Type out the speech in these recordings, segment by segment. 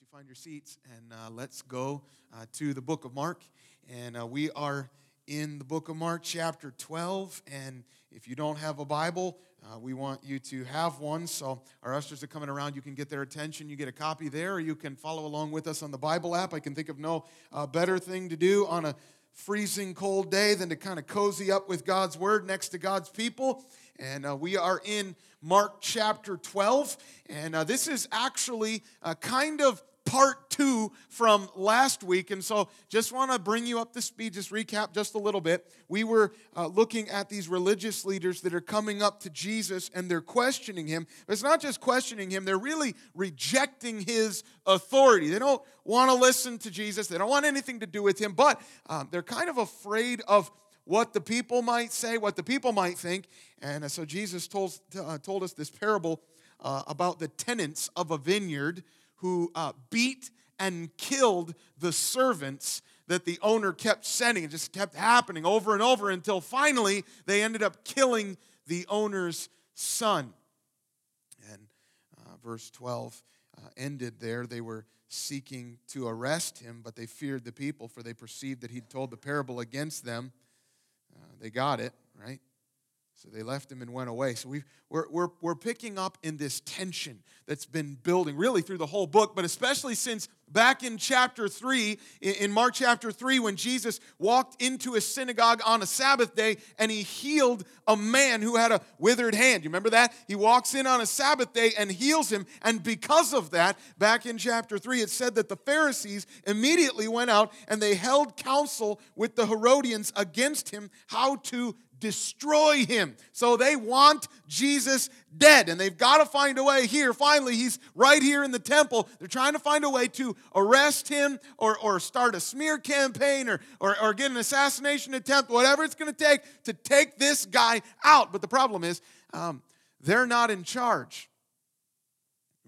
you find your seats and uh, let's go uh, to the book of Mark. And uh, we are in the book of Mark, chapter 12. And if you don't have a Bible, uh, we want you to have one. So our ushers are coming around. You can get their attention. You get a copy there, or you can follow along with us on the Bible app. I can think of no uh, better thing to do on a freezing cold day than to kind of cozy up with God's word next to God's people. And uh, we are in Mark chapter 12. And uh, this is actually a kind of part two from last week. And so just want to bring you up to speed, just recap just a little bit. We were uh, looking at these religious leaders that are coming up to Jesus and they're questioning him. But it's not just questioning him, they're really rejecting his authority. They don't want to listen to Jesus, they don't want anything to do with him, but um, they're kind of afraid of what the people might say, what the people might think. And uh, so Jesus told, uh, told us this parable uh, about the tenants of a vineyard who uh, beat and killed the servants that the owner kept sending. It just kept happening over and over until finally they ended up killing the owner's son. And uh, verse 12 uh, ended there. They were seeking to arrest him, but they feared the people, for they perceived that he'd told the parable against them. Uh, they got it? So they left him and went away. So we are we're, we're picking up in this tension that's been building really through the whole book, but especially since back in chapter 3, in Mark chapter 3, when Jesus walked into a synagogue on a Sabbath day and he healed a man who had a withered hand. You remember that? He walks in on a Sabbath day and heals him. And because of that, back in chapter 3, it said that the Pharisees immediately went out and they held counsel with the Herodians against him how to destroy him. So they want Jesus dead, and they've got to find a way here. Finally, he's right here in the temple. They're trying to find a way to arrest him or, or start a smear campaign or, or, or get an assassination attempt, whatever it's going to take to take this guy out. But the problem is, um, they're not in charge.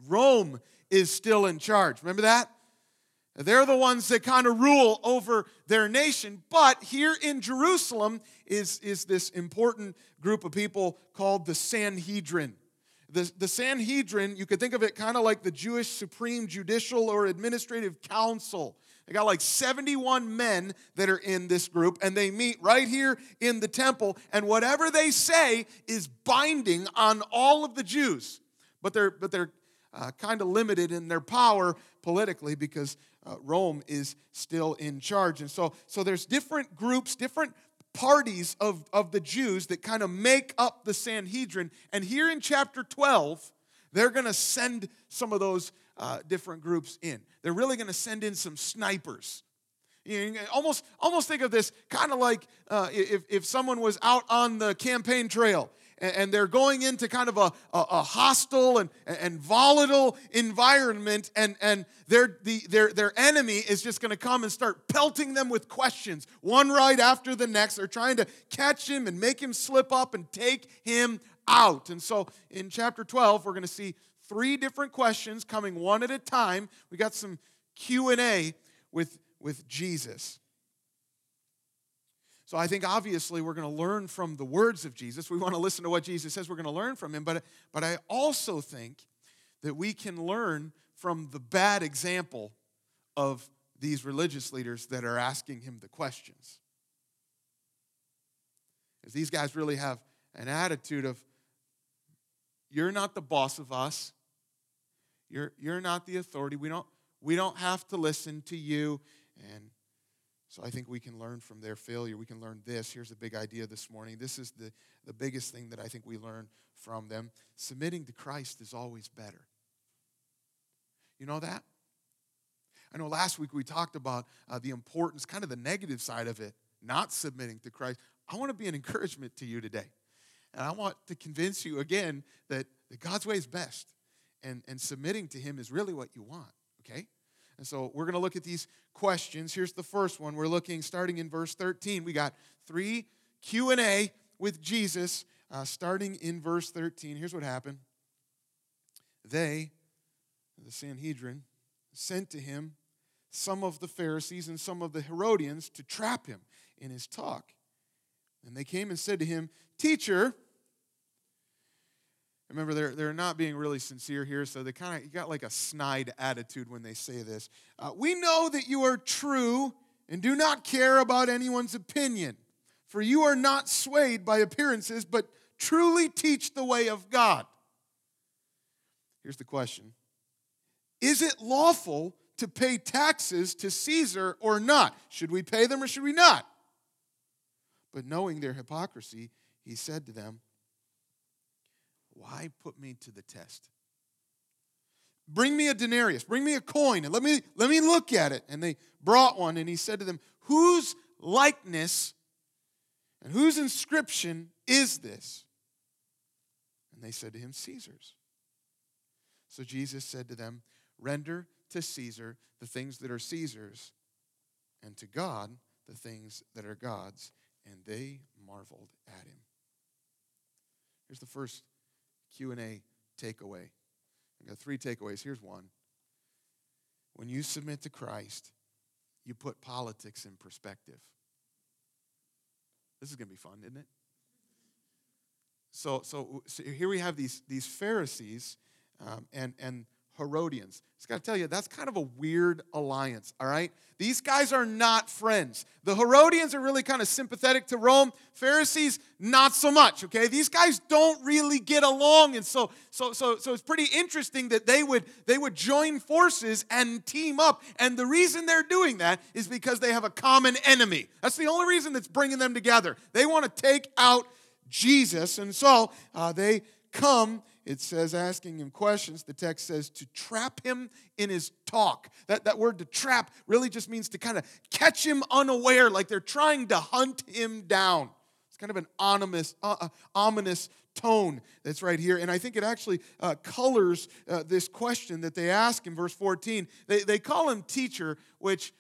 Rome is still in charge. Remember that? They're the ones that kind of rule over their nation. But here in Jerusalem is, is this important group of people called the Sanhedrin. The, the Sanhedrin, you could think of it kind of like the Jewish Supreme Judicial or Administrative Council. They got like 71 men that are in this group, and they meet right here in the temple, and whatever they say is binding on all of the Jews. But they're, but they're uh, kind of limited in their power politically because uh, Rome is still in charge. And so, so there's different groups, different parties of, of the Jews that kind of make up the Sanhedrin. And here in chapter 12, they're going to send some of those uh, different groups in. They're really going to send in some snipers. You almost, almost think of this kind of like uh, if, if someone was out on the campaign trail and they're going into kind of a, a, hostile and, and volatile environment, and, and their, the, their, their enemy is just going to come and start pelting them with questions, one right after the next. They're trying to catch him and make him slip up and take him out. And so in chapter 12, we're going to see three different questions coming one at a time. We got some Q&A with, with Jesus. So I think obviously we're going to learn from the words of Jesus. We want to listen to what Jesus says. We're going to learn from him. But, but I also think that we can learn from the bad example of these religious leaders that are asking him the questions. Because these guys really have an attitude of, you're not the boss of us. You're, you're not the authority. We don't, we don't have to listen to you. And so I think we can learn from their failure. We can learn this. Here's a big idea this morning. This is the, the biggest thing that I think we learn from them. Submitting to Christ is always better. You know that? I know last week we talked about uh, the importance, kind of the negative side of it, not submitting to Christ. I want to be an encouragement to you today. And I want to convince you again that, that God's way is best. And, and submitting to Him is really what you want, okay? And so we're going to look at these questions. Here's the first one. We're looking starting in verse 13. We got three Q&A with Jesus uh, starting in verse 13. Here's what happened. They, the Sanhedrin, sent to him some of the Pharisees and some of the Herodians to trap him in his talk. And they came and said to him, Teacher, Remember, they're, they're not being really sincere here, so they kind of got like a snide attitude when they say this. Uh, we know that you are true and do not care about anyone's opinion, for you are not swayed by appearances, but truly teach the way of God. Here's the question Is it lawful to pay taxes to Caesar or not? Should we pay them or should we not? But knowing their hypocrisy, he said to them, Why put me to the test? Bring me a denarius, bring me a coin, and let me, let me look at it. And they brought one, and he said to them, Whose likeness and whose inscription is this? And they said to him, Caesar's. So Jesus said to them, Render to Caesar the things that are Caesar's, and to God the things that are God's. And they marveled at him. Here's the first Q&A takeaway. I got three takeaways. Here's one. When you submit to Christ, you put politics in perspective. This is going to be fun, isn't it? So, so, so here we have these, these Pharisees um, and, and Herodians. Just got to tell you, that's kind of a weird alliance, all right? These guys are not friends. The Herodians are really kind of sympathetic to Rome. Pharisees, not so much, okay? These guys don't really get along. And so, so, so, so it's pretty interesting that they would, they would join forces and team up. And the reason they're doing that is because they have a common enemy. That's the only reason that's bringing them together. They want to take out Jesus. And so uh, they come it says asking him questions. The text says to trap him in his talk. That, that word to trap really just means to kind of catch him unaware, like they're trying to hunt him down. It's kind of an ominous, uh, uh, ominous tone that's right here. And I think it actually uh, colors uh, this question that they ask in verse 14. They, they call him teacher, which,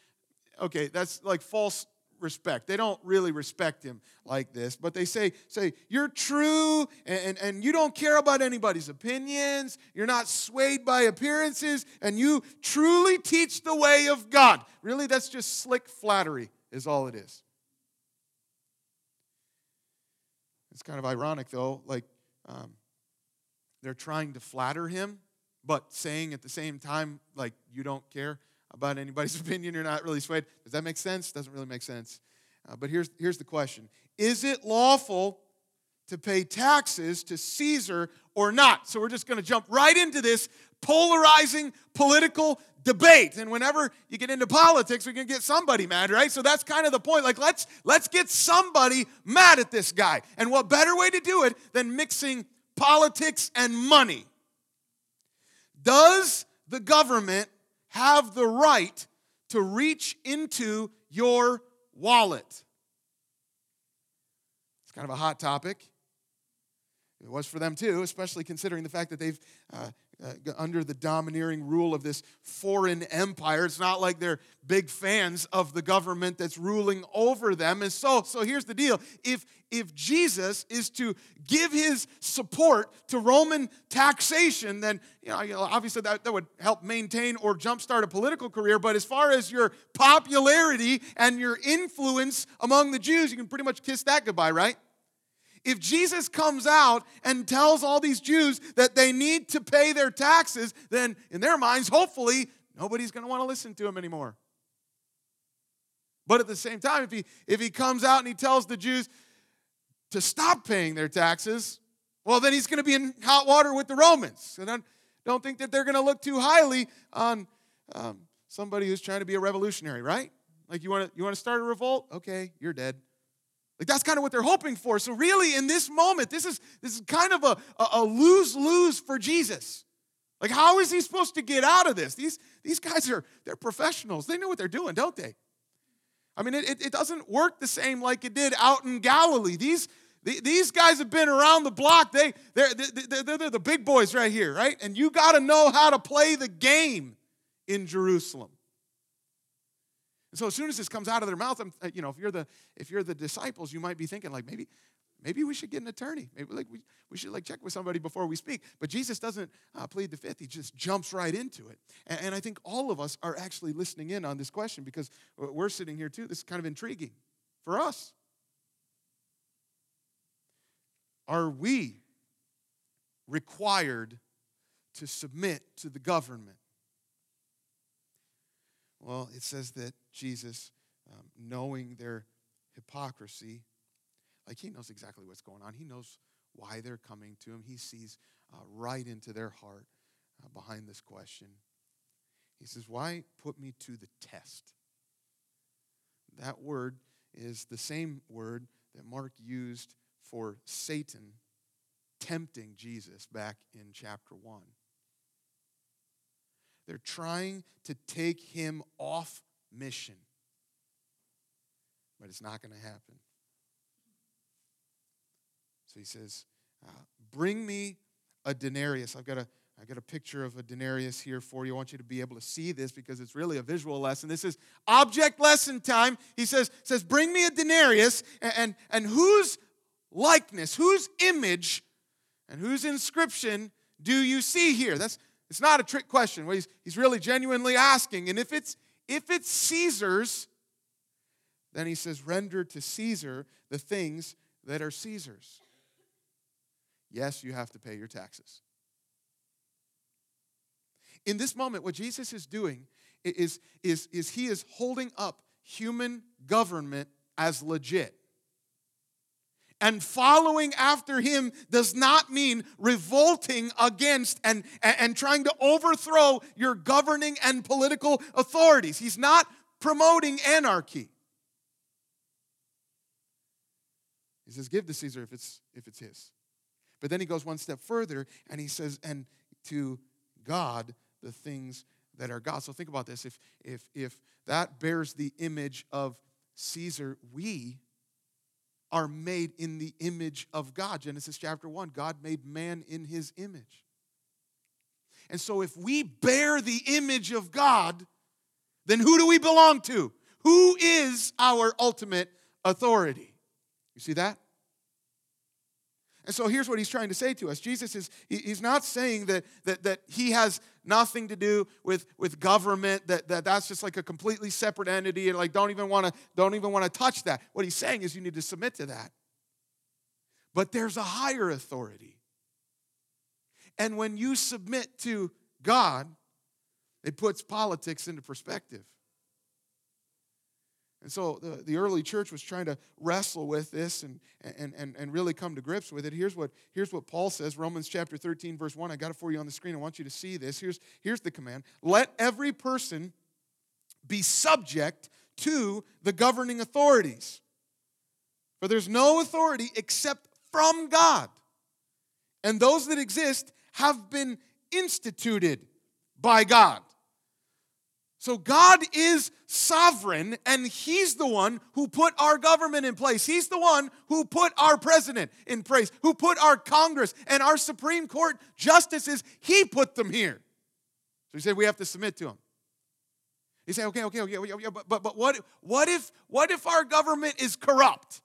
okay, that's like false respect. They don't really respect him like this, but they say, say you're true and, and, and, you don't care about anybody's opinions. You're not swayed by appearances, and you truly teach the way of God. Really, that's just slick flattery, is all it is. It's kind of ironic, though. Like, um, they're trying to flatter him, but saying at the same time, like, you don't care about anybody's opinion. You're not really swayed. Does that make sense? Doesn't really make sense. Uh, but here's, here's the question Is it lawful to pay taxes to Caesar or not? So we're just going to jump right into this polarizing political debate. And whenever you get into politics, we can get somebody mad, right? So that's kind of the point. Like let's let's get somebody mad at this guy. And what better way to do it than mixing politics and money? Does the government have the right to reach into your wallet. It's kind of a hot topic. It was for them too, especially considering the fact that they've uh, uh, under the domineering rule of this foreign empire. It's not like they're big fans of the government that's ruling over them. And so, so here's the deal: if if Jesus is to give his support to Roman taxation, then you know, obviously that, that would help maintain or jumpstart a political career. But as far as your popularity and your influence among the Jews, you can pretty much kiss that goodbye, right? If Jesus comes out and tells all these Jews that they need to pay their taxes, then in their minds, hopefully, nobody's going to want to listen to him anymore. But at the same time, if he, if he comes out and he tells the Jews to stop paying their taxes, well, then he's going to be in hot water with the Romans. And I don't think that they're going to look too highly on um, somebody who's trying to be a revolutionary, right? Like you want to you want to start a revolt? Okay, you're dead. Like that's kind of what they're hoping for. So really, in this moment, this is this is kind of a, a, lose lose for Jesus. Like, how is he supposed to get out of this? These these guys are they're professionals. They know what they're doing, don't they? I mean, it, it doesn't work the same like it did out in Galilee. These these guys have been around the block. They, they're, they're, they're the big boys right here, right? And you got to know how to play the game in Jerusalem. And so as soon as this comes out of their mouth, I'm, uh, you know, if you're the if you're the disciples, you might be thinking like maybe maybe we should get an attorney. Maybe like we, we should like check with somebody before we speak. But Jesus doesn't uh, plead the fifth. He just jumps right into it. And, and I think all of us are actually listening in on this question because we're sitting here too. This is kind of intriguing for us. Are we required to submit to the government? Well, it says that Jesus, um, knowing their hypocrisy, like he knows exactly what's going on. He knows why they're coming to him. He sees uh, right into their heart uh, behind this question. He says, Why put me to the test? That word is the same word that Mark used for Satan tempting Jesus back in chapter 1. They're trying to take him off mission, but it's not going to happen. So he says, uh, Bring me a denarius. I've got a I got a picture of a denarius here for you. I want you to be able to see this because it's really a visual lesson. This is object lesson time. He says, says Bring me a denarius, and, and, and whose likeness, whose image, and whose inscription do you see here? That's it's not a trick question. He's, he's really genuinely asking. And if it's if it's Caesar's, then he says, render to Caesar the things that are Caesar's. Yes, you have to pay your taxes. In this moment, what Jesus is doing is, is, is he is holding up human government as legit. And following after him does not mean revolting against and, and, and trying to overthrow your governing and political authorities. He's not promoting anarchy. He says, give to Caesar if it's if it's his. But then he goes one step further and he says, and to God the things that are God. So think about this. If if if that bears the image of Caesar, we are made in the image of God. Genesis chapter 1, God made man in his image. And so if we bear the image of God, then who do we belong to? Who is our ultimate authority? You see that? And so here's what he's trying to say to us. Jesus is, he's not saying that, that, that he has nothing to do with, with government, that, that that's just like a completely separate entity and like don't even want to don't even want to touch that. What he's saying is you need to submit to that. But there's a higher authority. And when you submit to God, it puts politics into perspective. And so the, the early church was trying to wrestle with this and, and, and, and really come to grips with it. Here's what, here's what Paul says Romans chapter 13, verse 1. I got it for you on the screen. I want you to see this. Here's, here's the command Let every person be subject to the governing authorities. For there's no authority except from God. And those that exist have been instituted by God. So God is sovereign, and He's the one who put our government in place. He's the one who put our president in place, who put our Congress and our Supreme Court justices. He put them here. So He said we have to submit to Him. He said, okay, okay, okay, okay but, but, but what, what, if, what if our government is corrupt?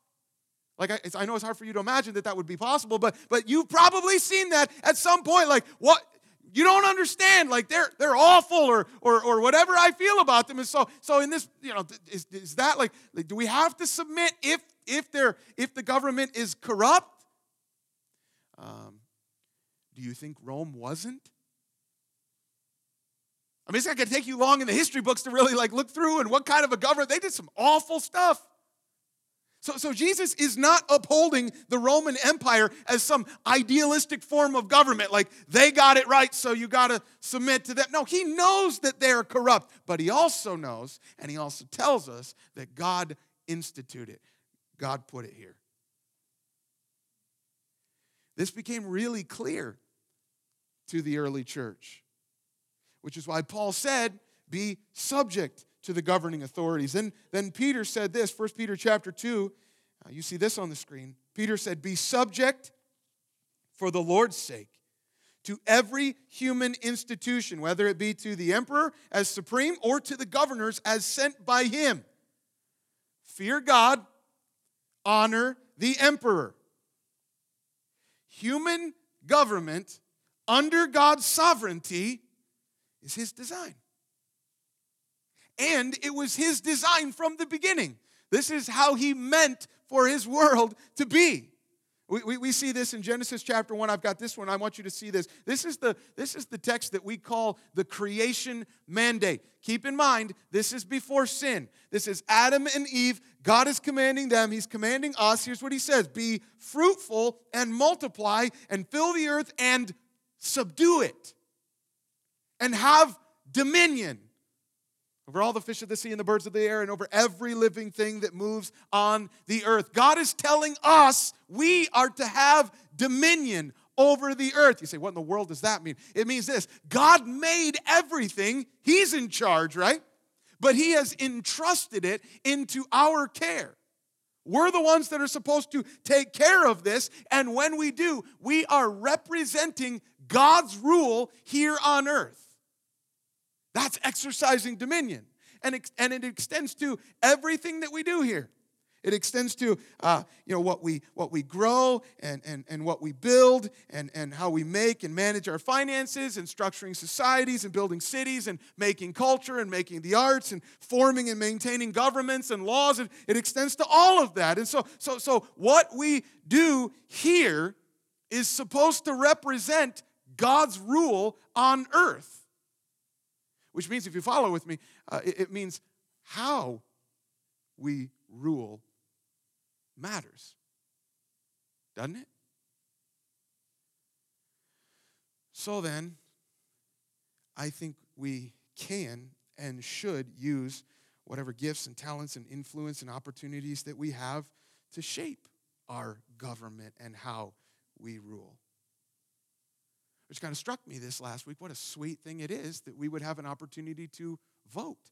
Like, I, I know it's hard for you to imagine that that would be possible, but, but you've probably seen that at some point. Like, what, you don't understand. Like they're they're awful or or or whatever i feel about them. And so so in this you know is, is that like, like do we have to submit if if they're if the government is corrupt? Um, do you think rome wasn't? I mean it's not going to take you long in the history books to really like look through and what kind of a government. They did some awful stuff so, so Jesus is not upholding the Roman Empire as some idealistic form of government, like they got it right, so you got to submit to them. No, he knows that they're corrupt, but he also knows, and he also tells us that God instituted, God put it here. This became really clear to the early church, which is why Paul said, Be subject to the governing authorities. Then, then Peter said this, 1 Peter chapter 2, uh, you see this on the screen. Peter said, Be subject for the Lord's sake to every human institution, whether it be to the emperor as supreme or to the governors as sent by him. Fear God, honor the emperor. Human government under God's sovereignty is his design. And it was his design from the beginning. This is how he meant for his world to be. We, we, we, see this in Genesis chapter 1. I've got this one. I want you to see this. This is, the, this is the text that we call the creation mandate. Keep in mind, this is before sin. This is Adam and Eve. God is commanding them, He's commanding us. Here's what He says Be fruitful and multiply and fill the earth and subdue it and have dominion over all the fish of the sea and the birds of the air, and over every living thing that moves on the earth. God is telling us we are to have dominion over the earth. You say, what in the world does that mean? It means this God made everything, He's in charge, right? But He has entrusted it into our care. We're the ones that are supposed to take care of this, and when we do, we are representing God's rule here on earth. That's exercising dominion. And, and it extends to everything that we do here. It extends to uh, you know what we what we grow and, and, and what we build and, and how we make and manage our finances and structuring societies and building cities and making culture and making the arts and forming and maintaining governments and laws. It extends to all of that. And so so so what we do here is supposed to represent God's rule on earth which means, if you follow with me, uh, it, it means how we rule matters. Doesn't it? So then, I think we can and should use whatever gifts and talents and influence and opportunities that we have to shape our government and how we rule which kind of struck me this last week. What a sweet thing it is that we would have an opportunity to vote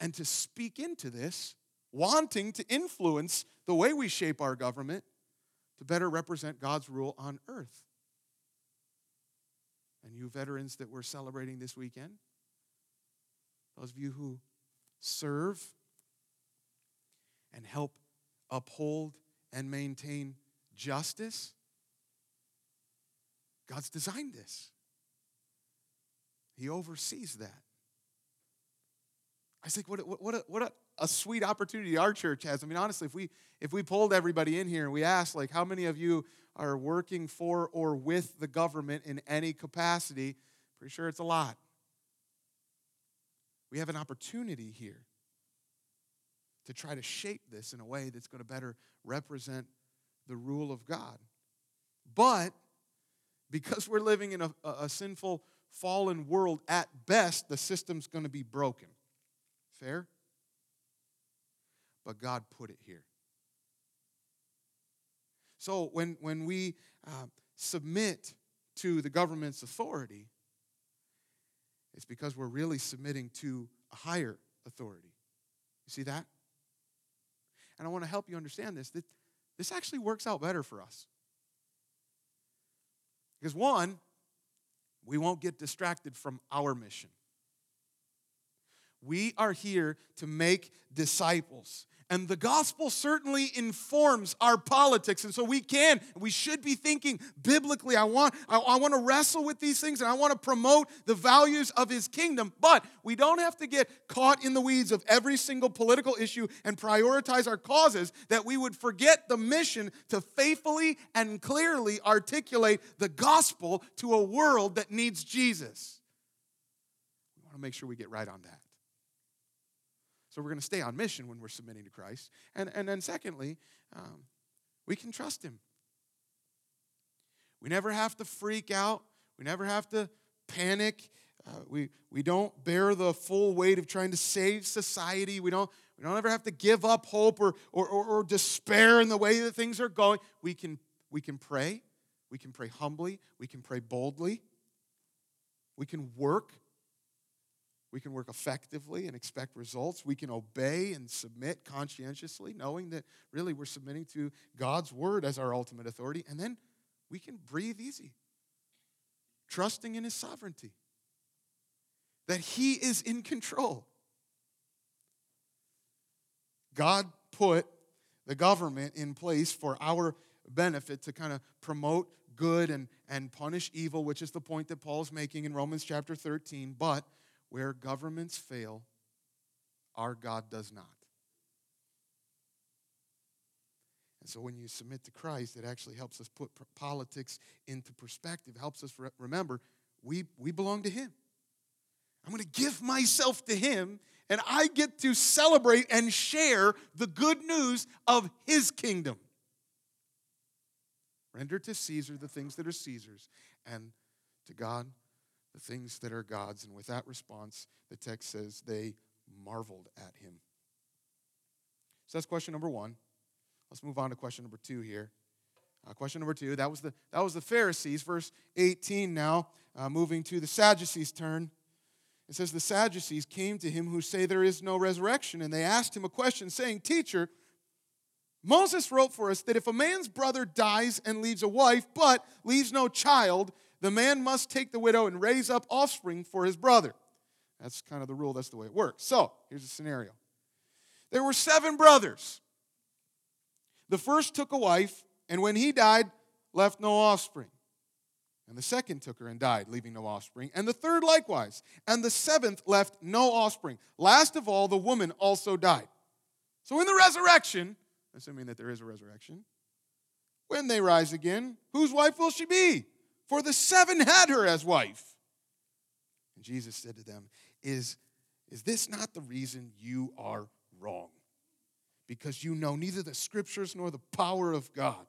and to speak into this, wanting to influence the way we shape our government to better represent God's rule on earth. And you veterans that we're celebrating this weekend, those of you who serve and help uphold and maintain justice, God's designed this. He oversees that. I think, what, what, what, a, what a, a sweet opportunity our church has. I mean, honestly, if we if we pulled everybody in here and we asked, like, how many of you are working for or with the government in any capacity, pretty sure it's a lot. We have an opportunity here to try to shape this in a way that's going to better represent the rule of God. But because we're living in a, a sinful, fallen world, at best, the system's going to be broken. Fair? But God put it here. So when, when we uh, submit to the government's authority, it's because we're really submitting to a higher authority. You see that? And I want to help you understand this that this actually works out better for us. Because one, we won't get distracted from our mission. We are here to make disciples. And the gospel certainly informs our politics. And so we can, we should be thinking biblically. I want, I, I, want to wrestle with these things and I want to promote the values of his kingdom. But we don't have to get caught in the weeds of every single political issue and prioritize our causes that we would forget the mission to faithfully and clearly articulate the gospel to a world that needs Jesus. We want to make sure we get right on that. So we're going to stay on mission when we're submitting to Christ. And, and then, secondly, um, we can trust Him. We never have to freak out, we never have to panic. Uh, we, we don't bear the full weight of trying to save society. We don't, we don't ever have to give up hope or, or, or, or despair in the way that things are going. We can, we can pray. We can pray humbly. We can pray boldly. We can work we can work effectively and expect results. We can obey and submit conscientiously, knowing that really we're submitting to God's word as our ultimate authority. And then we can breathe easy, trusting in His sovereignty, that He is in control. God put the government in place for our benefit to kind of promote good and, and punish evil, which is the point that Paul's making in Romans chapter 13. But where governments fail, our God does not. And so when you submit to Christ, it actually helps us put politics into perspective, helps us re- remember we, we belong to Him. I'm going to give myself to Him, and I get to celebrate and share the good news of His kingdom. Render to Caesar the things that are Caesar's, and to God the things that are God's. And with that response, the text says they marveled at him. So that's question number one. Let's move on to question number two here. Uh, question number two, that was the, that was the Pharisees. Verse 18 now, uh, moving to the Sadducees' turn. It says, The Sadducees came to him who say there is no resurrection, and they asked him a question, saying, Teacher, Moses wrote for us that if a man's brother dies and leaves a wife, but leaves no child, the man must take the widow and raise up offspring for his brother. That's kind of the rule, that's the way it works. So, here's a scenario there were seven brothers. The first took a wife, and when he died, left no offspring. And the second took her and died, leaving no offspring. And the third likewise. And the seventh left no offspring. Last of all, the woman also died. So in the resurrection, assuming that there is a resurrection, when they rise again, whose wife will she be? For the seven had her as wife. And Jesus said to them, Is, is this not the reason you are wrong? Because you know neither the scriptures nor the power of God.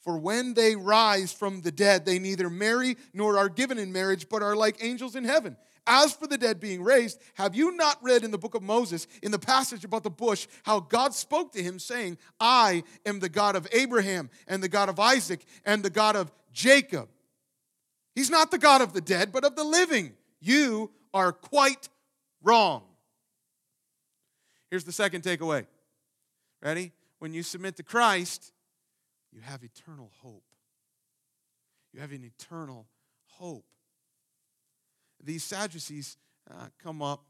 For when they rise from the dead, they neither marry nor are given in marriage, but are like angels in heaven. As for the dead being raised, have you not read in the book of Moses, in the passage about the bush, how God spoke to him, saying, I am the God of Abraham, and the God of Isaac, and the God of Jacob? He's not the God of the dead, but of the living. You are quite wrong. Here's the second takeaway. Ready? When you submit to Christ, you have eternal hope. You have an eternal hope. These Sadducees uh, come up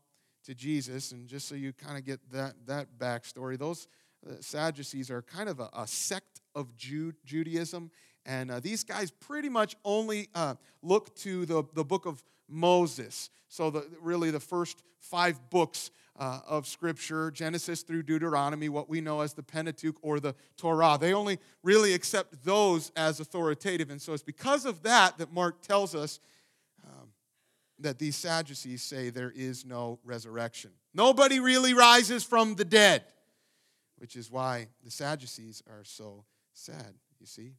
to Jesus, and just so you kind of get that, that backstory, those uh, Sadducees are kind of a, a sect of Judaism, and uh, these guys pretty much only uh, look to the, the book of Moses. So, the, really, the first five books uh, of Scripture, Genesis through Deuteronomy, what we know as the Pentateuch or the Torah. They only really accept those as authoritative. And so it's because of that that Mark tells us that these Sadducees say there is no resurrection. Nobody really rises from the dead, which is why the Sadducees are so sad, you see?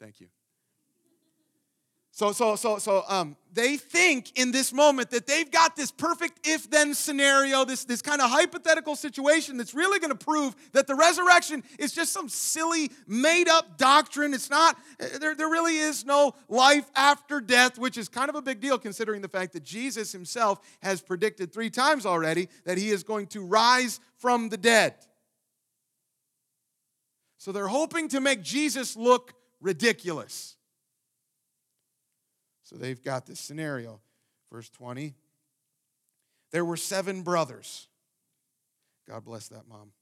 Thank you. So, so, so, so um, they think in this moment that they've got this perfect if then scenario, this, this kind of hypothetical situation that's really going to prove that the resurrection is just some silly, made up doctrine. It's not, there, there really is no life after death, which is kind of a big deal considering the fact that Jesus himself has predicted three times already that he is going to rise from the dead. So they're hoping to make Jesus look ridiculous. So they've got this scenario. Verse 20 There were seven brothers. God bless that mom.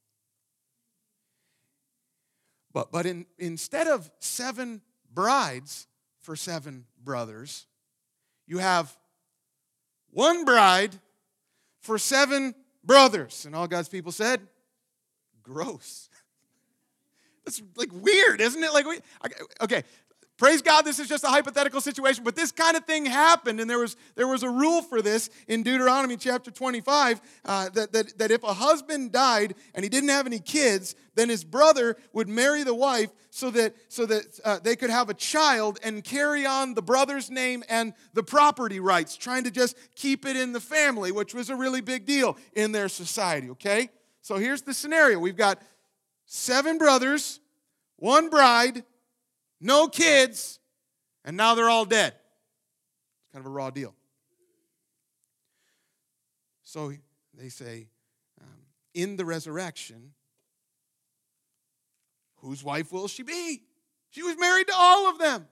But, but in, instead of seven brides for seven brothers, you have one bride for seven brothers. And all God's people said, gross. That's like weird, isn't it? Like, we, okay, Praise God, this is just a hypothetical situation, but this kind of thing happened, and there was, there was a rule for this in Deuteronomy chapter 25 uh, that, that, that if a husband died and he didn't have any kids, then his brother would marry the wife so that, so that uh, they could have a child and carry on the brother's name and the property rights, trying to just keep it in the family, which was a really big deal in their society, okay? So here's the scenario we've got seven brothers, one bride, no kids, and now they're all dead. It's kind of a raw deal. So they say, um, in the resurrection, whose wife will she be? She was married to all of them.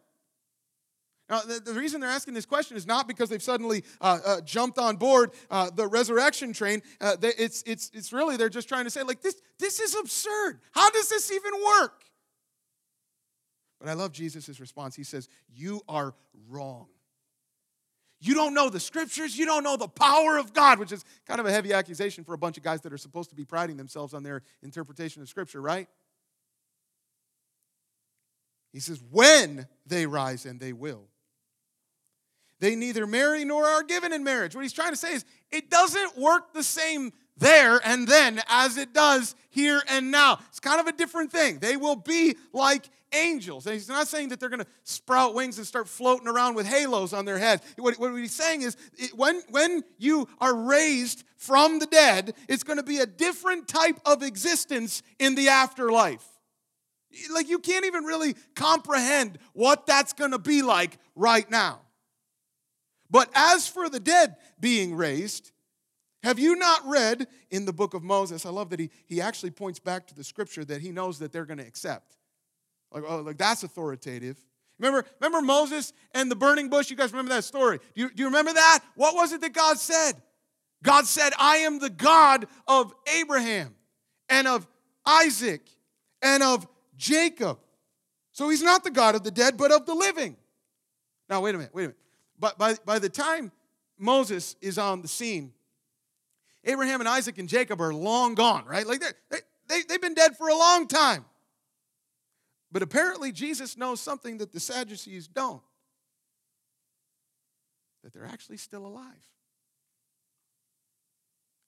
Now, the, the reason they're asking this question is not because they've suddenly uh, uh, jumped on board uh, the resurrection train. Uh, they, it's, it's, it's really, they're just trying to say, like, this, this is absurd. How does this even work? But I love Jesus' response. He says, You are wrong. You don't know the scriptures. You don't know the power of God, which is kind of a heavy accusation for a bunch of guys that are supposed to be priding themselves on their interpretation of scripture, right? He says, when they rise, and they will. They neither marry nor are given in marriage. What he's trying to say is, it doesn't work the same there and then as it does here and now. It's kind of a different thing. They will be like angels. And he's not saying that they're going to sprout wings and start floating around with halos on their head. What, what he's saying is it, when, when you are raised from the dead, it's going to be a different type of existence in the afterlife. Like you can't even really comprehend what that's going to be like right now. But as for the dead being raised, have you not read in the book of Moses? I love that he, he actually points back to the scripture that he knows that they're going to accept. Like, oh, like that's authoritative. Remember, remember Moses and the burning bush? You guys remember that story? Do you, do you remember that? What was it that God said? God said, I am the God of Abraham and of Isaac and of Jacob. So he's not the God of the dead, but of the living. Now, wait a minute, wait a minute. But by, by the time Moses is on the scene, Abraham and Isaac and Jacob are long gone, right? Like they, they, they've been dead for a long time. But apparently, Jesus knows something that the Sadducees don't that they're actually still alive.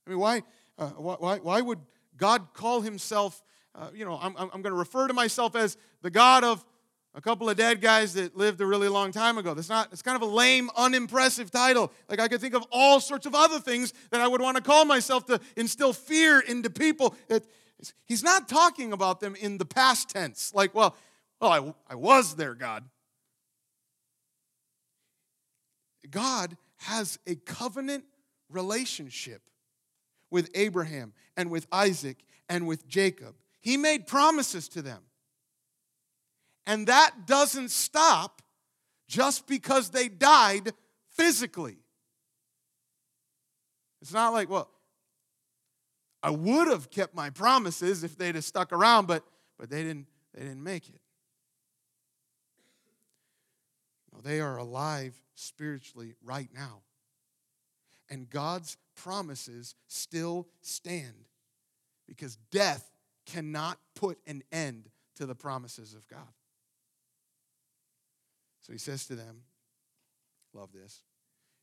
I mean, why, uh, why, why would God call himself, uh, you know, I'm, I'm going to refer to myself as the God of a couple of dead guys that lived a really long time ago. That's not, it's kind of a lame, unimpressive title. Like I could think of all sorts of other things that I would want to call myself to instill fear into people. It, he's not talking about them in the past tense. Like, well, well, I, I was there, God. God has a covenant relationship with Abraham and with Isaac and with Jacob. He made promises to them. And that doesn't stop just because they died physically. It's not like, well, I would have kept my promises if they'd have stuck around, but, but they, didn't, they didn't make it. No, they are alive spiritually right now. And God's promises still stand because death cannot put an end to the promises of God. So he says to them, Love this,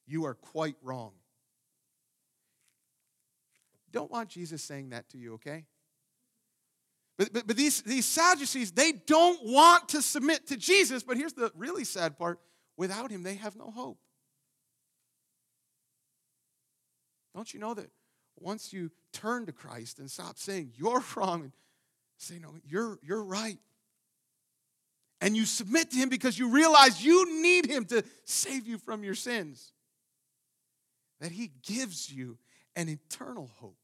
you are quite wrong. Don't want Jesus saying that to you, okay? But, but, but these, these Sadducees, they don't want to submit to Jesus. But here's the really sad part without him, they have no hope. Don't you know that once you turn to Christ and stop saying you're wrong and say, no, you're, you're right, and you submit to Him because you realize you need Him to save you from your sins, that He gives you an eternal hope.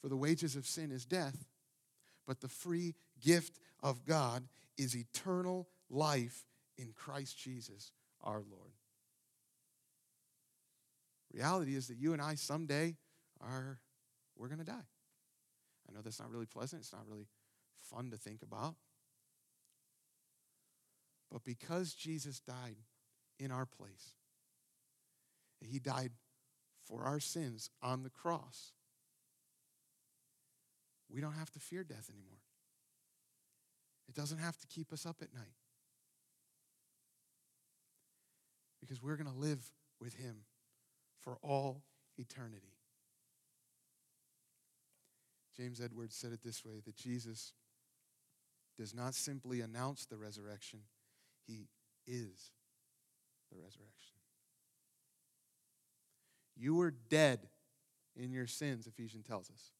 For the wages of sin is death, but the free gift of God is eternal life in Christ Jesus our Lord. Reality is that you and I someday are we're going to die. I know that's not really pleasant, it's not really fun to think about. But because Jesus died in our place, He died for our sins on the cross, we don't have to fear death anymore. It doesn't have to keep us up at night. Because we're going to live with Him for all eternity. James Edwards said it this way that Jesus does not simply announce the resurrection, he is the resurrection. You were dead in your sins, Ephesians tells us.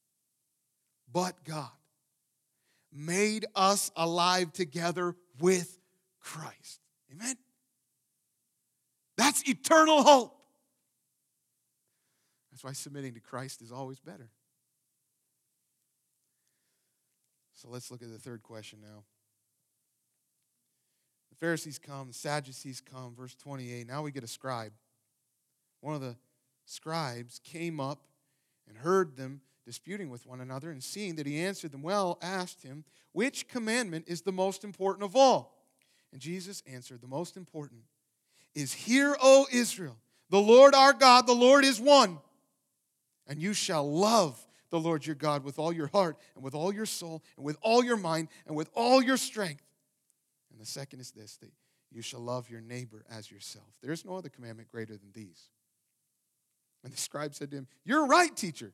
But God made us alive together with Christ. Amen? That's eternal hope. That's why submitting to Christ is always better. So let's look at the third question now. The Pharisees come, the Sadducees come, verse 28. Now we get a scribe. One of the scribes came up and heard them disputing with one another, and seeing that he answered them well, asked him, Which commandment is the most important of all? And Jesus answered, The most important is Hear, O Israel, the Lord our God, the Lord is one. And you shall love the Lord your God with all your heart and with all your soul and with all your mind and with all your strength. And the second is this that you shall love your neighbor as yourself. There is no other commandment greater than these. And the scribe said to him, You're right, teacher.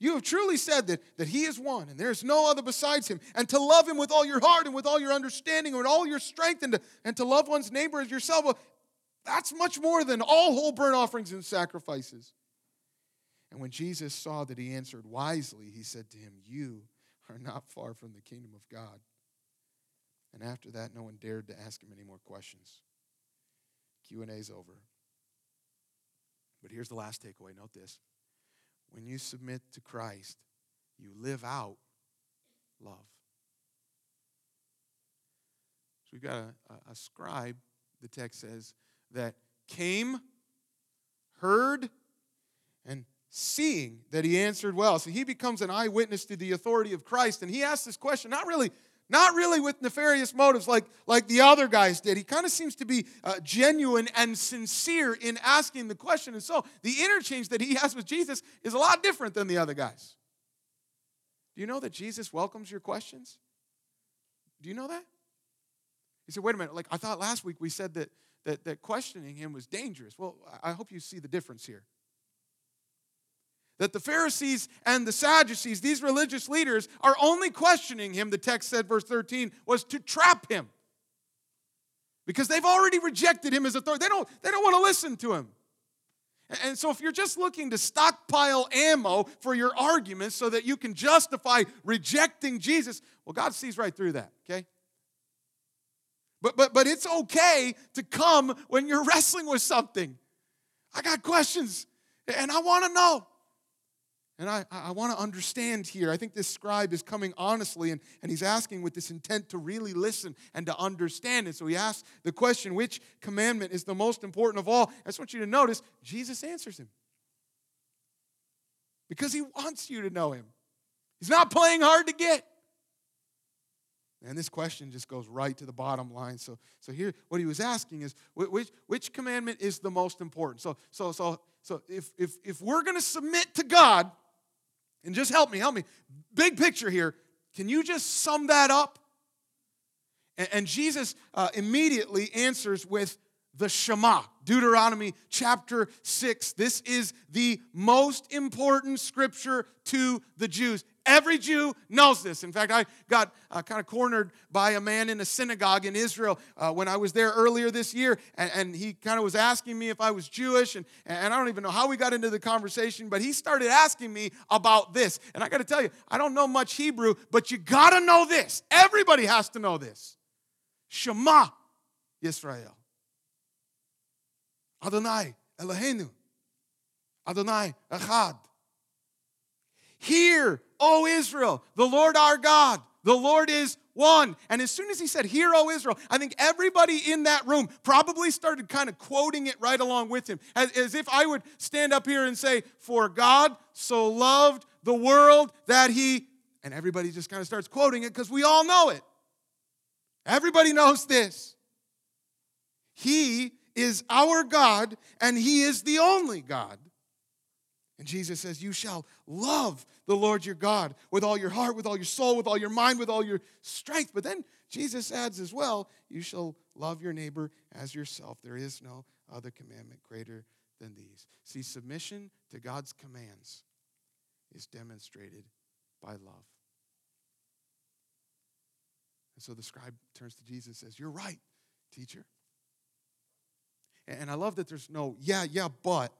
You have truly said that, that he is one and there is no other besides him. And to love him with all your heart and with all your understanding and with all your strength and to, and to love one's neighbor as yourself, well, that's much more than all whole burnt offerings and sacrifices. And when Jesus saw that he answered wisely, he said to him, You are not far from the kingdom of God. And after that, no one dared to ask him any more questions. Q&A is over. But here's the last takeaway. Note this. When you submit to Christ, you live out love. So we've got a, a, scribe, the text says, that came, heard, and seeing that he answered well. So he becomes an eyewitness to the authority of Christ. And he asks this question, not really, not really with nefarious motives like, like the other guys did. He kind of seems to be uh, genuine and sincere in asking the question. And so the interchange that he has with Jesus is a lot different than the other guys. Do you know that Jesus welcomes your questions? Do you know that? He said, wait a minute, like I thought last week we said that, that, that questioning him was dangerous. Well, I hope you see the difference here that the Pharisees and the Sadducees, these religious leaders, are only questioning him, the text said, verse 13, was to trap him. Because they've already rejected him as authority. They don't, they don't want to listen to him. And so, if you're just looking to stockpile ammo for your arguments so that you can justify rejecting Jesus, well, God sees right through that, okay? But, but, but it's okay to come when you're wrestling with something. I got questions and I want to know. And I, I want to understand here. I think this scribe is coming honestly and, and he's asking with this intent to really listen and to understand. And so he asks the question, which commandment is the most important of all? I just want you to notice Jesus answers him because he wants you to know him. He's not playing hard to get. And this question just goes right to the bottom line. So, so here, what he was asking is, which, which commandment is the most important? So, so, so, so if, if, if we're going to submit to God, and just help me, help me. Big picture here. Can you just sum that up? And, and Jesus uh, immediately answers with the Shema, Deuteronomy chapter 6. This is the most important scripture to the Jews. Every Jew knows this. In fact, I got uh, kind of cornered by a man in a synagogue in Israel uh, when I was there earlier this year, and, and he kind of was asking me if I was Jewish, and, and I don't even know how we got into the conversation, but he started asking me about this. And I got to tell you, I don't know much Hebrew, but you got to know this. Everybody has to know this. Shema Yisrael. Adonai Eloheinu. Adonai Echad. Hear, O Israel, the Lord our God, the Lord is one. And as soon as he said, Hear, O Israel, I think everybody in that room probably started kind of quoting it right along with him, as, as if I would stand up here and say, For God so loved the world that he, and everybody just kind of starts quoting it because we all know it. Everybody knows this. He is our God, and He is the only God. And Jesus says, You shall love the Lord your God with all your heart, with all your soul, with all your mind, with all your strength. But then Jesus adds as well, You shall love your neighbor as yourself. There is no other commandment greater than these. See, submission to God's commands is demonstrated by love. And so the scribe turns to Jesus and says, You're right, teacher. And I love that there's no, yeah, yeah, but.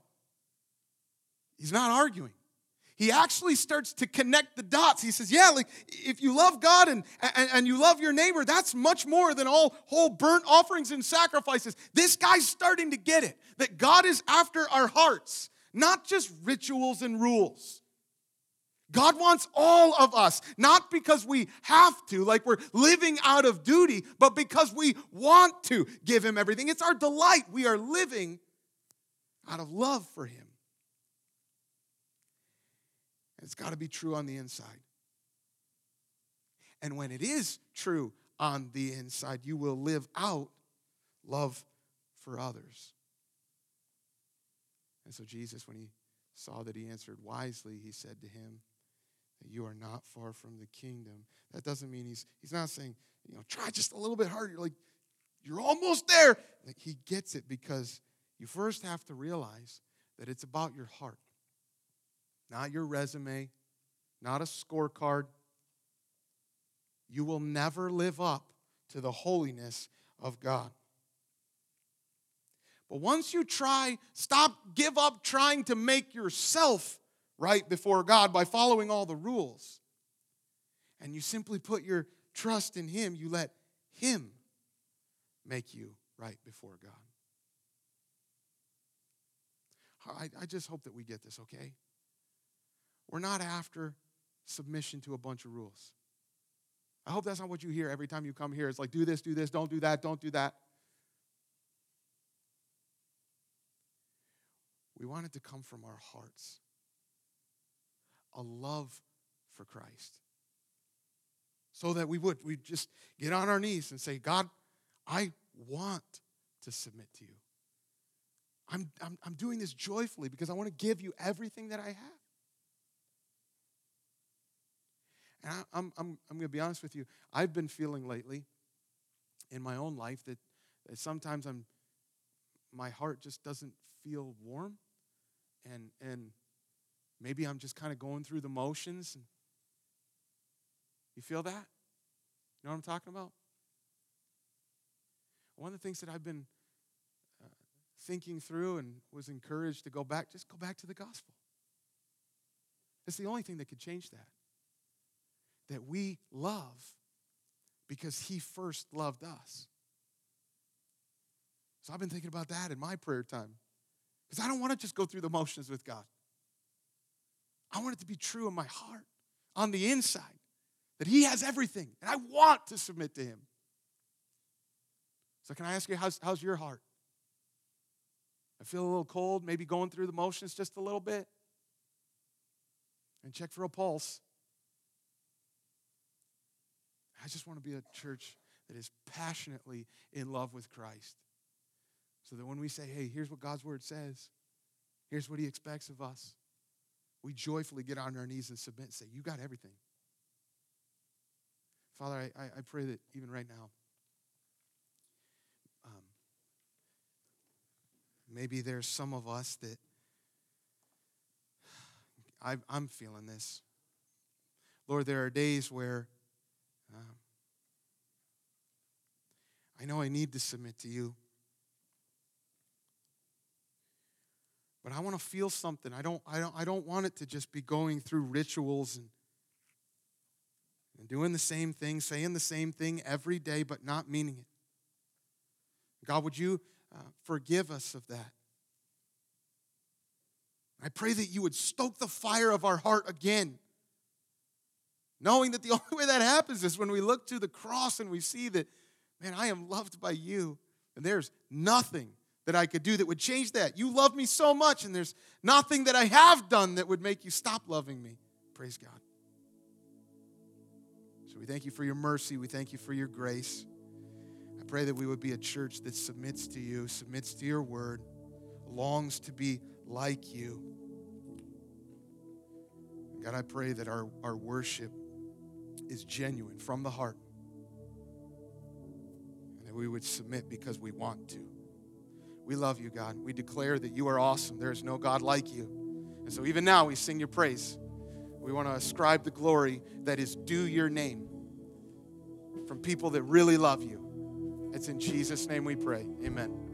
He's not arguing. He actually starts to connect the dots. He says, Yeah, like if you love God and, and, and you love your neighbor, that's much more than all whole burnt offerings and sacrifices. This guy's starting to get it that God is after our hearts, not just rituals and rules. God wants all of us, not because we have to, like we're living out of duty, but because we want to give Him everything. It's our delight. We are living out of love for Him. It's got to be true on the inside. And when it is true on the inside, you will live out love for others. And so Jesus, when he saw that he answered wisely, he said to him, that you are not far from the kingdom. That doesn't mean he's he's not saying, you know, try just a little bit harder. You're like, you're almost there. Like he gets it because you first have to realize that it's about your heart, not your resume, not a scorecard. You will never live up to the holiness of God. But once you try, stop, give up trying to make yourself right before God by following all the rules. And you simply put your trust in Him, you let Him make you right before God. I, I just hope that we get this, okay? We're not after submission to a bunch of rules. I hope that's not what you hear every time you come here. It's like, do this, do this, don't do that, don't do that. We want it to come from our hearts a love for Christ. So that we would, we just get on our knees and say, God, I want to submit to you. I'm, I'm, I'm doing this joyfully because I want to give you everything that I have. And I, I'm, I'm, I'm going to be honest with you. I've been feeling lately in my own life that, that sometimes I'm, my heart just doesn't feel warm. And, and maybe I'm just kind of going through the motions. You feel that? You know what I'm talking about? One of the things that I've been uh, thinking through and was encouraged to go back, just go back to the gospel. It's the only thing that could change that. That we love because he first loved us. So I've been thinking about that in my prayer time. Because I don't want to just go through the motions with God. I want it to be true in my heart, on the inside, that He has everything, and I want to submit to Him. So, can I ask you, how's, how's your heart? I feel a little cold, maybe going through the motions just a little bit. And check for a pulse. I just want to be a church that is passionately in love with Christ. So that when we say, hey, here's what God's word says, here's what he expects of us, we joyfully get on our knees and submit and say, You got everything. Father, I, I pray that even right now, um, maybe there's some of us that I, am feeling this. Lord, there are days where um, I know I need to submit to you. But I want to feel something. I don't, I, don't, I don't want it to just be going through rituals and, and doing the same thing, saying the same thing every day, but not meaning it. God, would you uh, forgive us of that? I pray that you would stoke the fire of our heart again. Knowing that the only way that happens is when we look to the cross and we see that, man, I am loved by you. And there's nothing that I could do that would change that. You love me so much, and there's nothing that I have done that would make you stop loving me. Praise God. So we thank you for your mercy. We thank you for your grace. I pray that we would be a church that submits to you, submits to your word, longs to be like you. God, I pray that our, our worship is genuine from the heart. And that we would submit because we want to. We love you, God. We declare that you are awesome. There is no God like you. And so even now we sing your praise. We want to ascribe the glory that is due your name from people that really love you. It's in Jesus' name we pray. Amen.